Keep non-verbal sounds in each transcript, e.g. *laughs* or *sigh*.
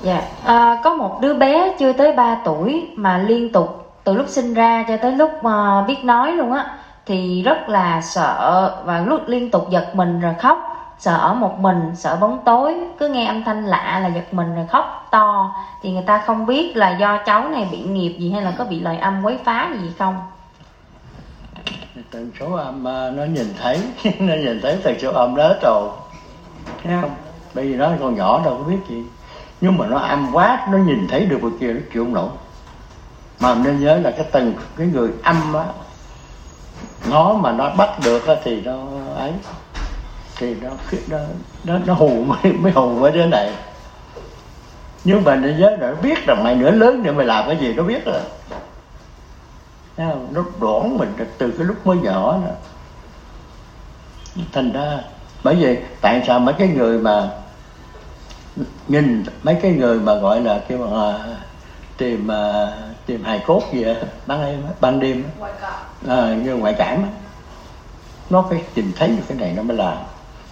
Dạ, à, có một đứa bé chưa tới 3 tuổi mà liên tục từ lúc sinh ra cho tới lúc uh, biết nói luôn á thì rất là sợ và lúc liên tục giật mình rồi khóc sợ ở một mình sợ bóng tối cứ nghe âm thanh lạ là giật mình rồi khóc to. Thì người ta không biết là do cháu này bị nghiệp gì hay là có bị lời âm quấy phá gì không. Tần số âm à, nó nhìn thấy *laughs* nó nhìn thấy tần số âm đó rồi. Thấy không bởi vì nó còn nhỏ đâu có biết gì nhưng mà nó âm quá nó nhìn thấy được người kia nó chịu không nổi. Mà nên nhớ là cái tầng cái người âm á nó mà nó bắt được á, thì nó ấy. Thì nó nó nó, nó hù *laughs* mới, mới hù với đứa này. Nhưng mà nên nhớ là nó biết rằng mày nữa lớn nữa mày làm cái gì nó biết rồi. Nó đoán mình từ cái lúc mới nhỏ đó. Thành ra bởi vì tại sao mấy cái người mà nhìn mấy cái người mà gọi là cái mà tìm uh, tìm hài cốt gì đó, ban đêm ban đêm à, như ngoại cảm nó phải nhìn thấy được cái này nó mới làm.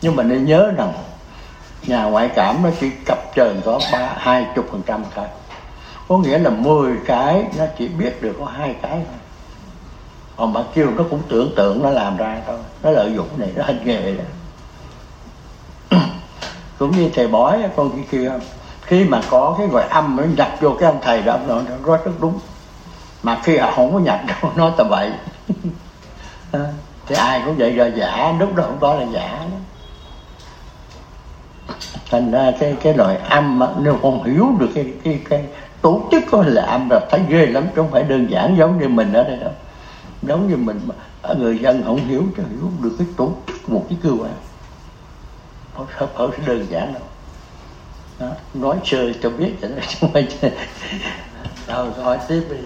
Nhưng mà nên nhớ rằng nhà ngoại cảm nó chỉ cập trần có ba hai chục phần trăm thôi. Có nghĩa là 10 cái nó chỉ biết được có hai cái thôi. Còn bạn kêu nó cũng tưởng tượng nó làm ra thôi. Nó lợi dụng này nó hành nghề đó cũng như thầy bói con kia kia khi mà có cái gọi âm nó nhập vô cái ông thầy đó nó, nó rất rất đúng. Mà khi họ không có nhập đâu *laughs* nói tầm bậy. *laughs* À, thì ai cũng vậy rồi giả lúc đó không có là giả đó. Thành ra cái cái loại âm nếu không hiểu được cái cái cái tổ chức có là âm là thấy ghê lắm chứ không phải đơn giản giống như mình ở đây đâu. Giống như mình mà người dân không hiểu chứ hiểu được cái tổ chức một cái cơ quan không phải, không phải đơn giản đâu đó. nói chơi cho biết vậy đó không rồi hỏi tiếp đi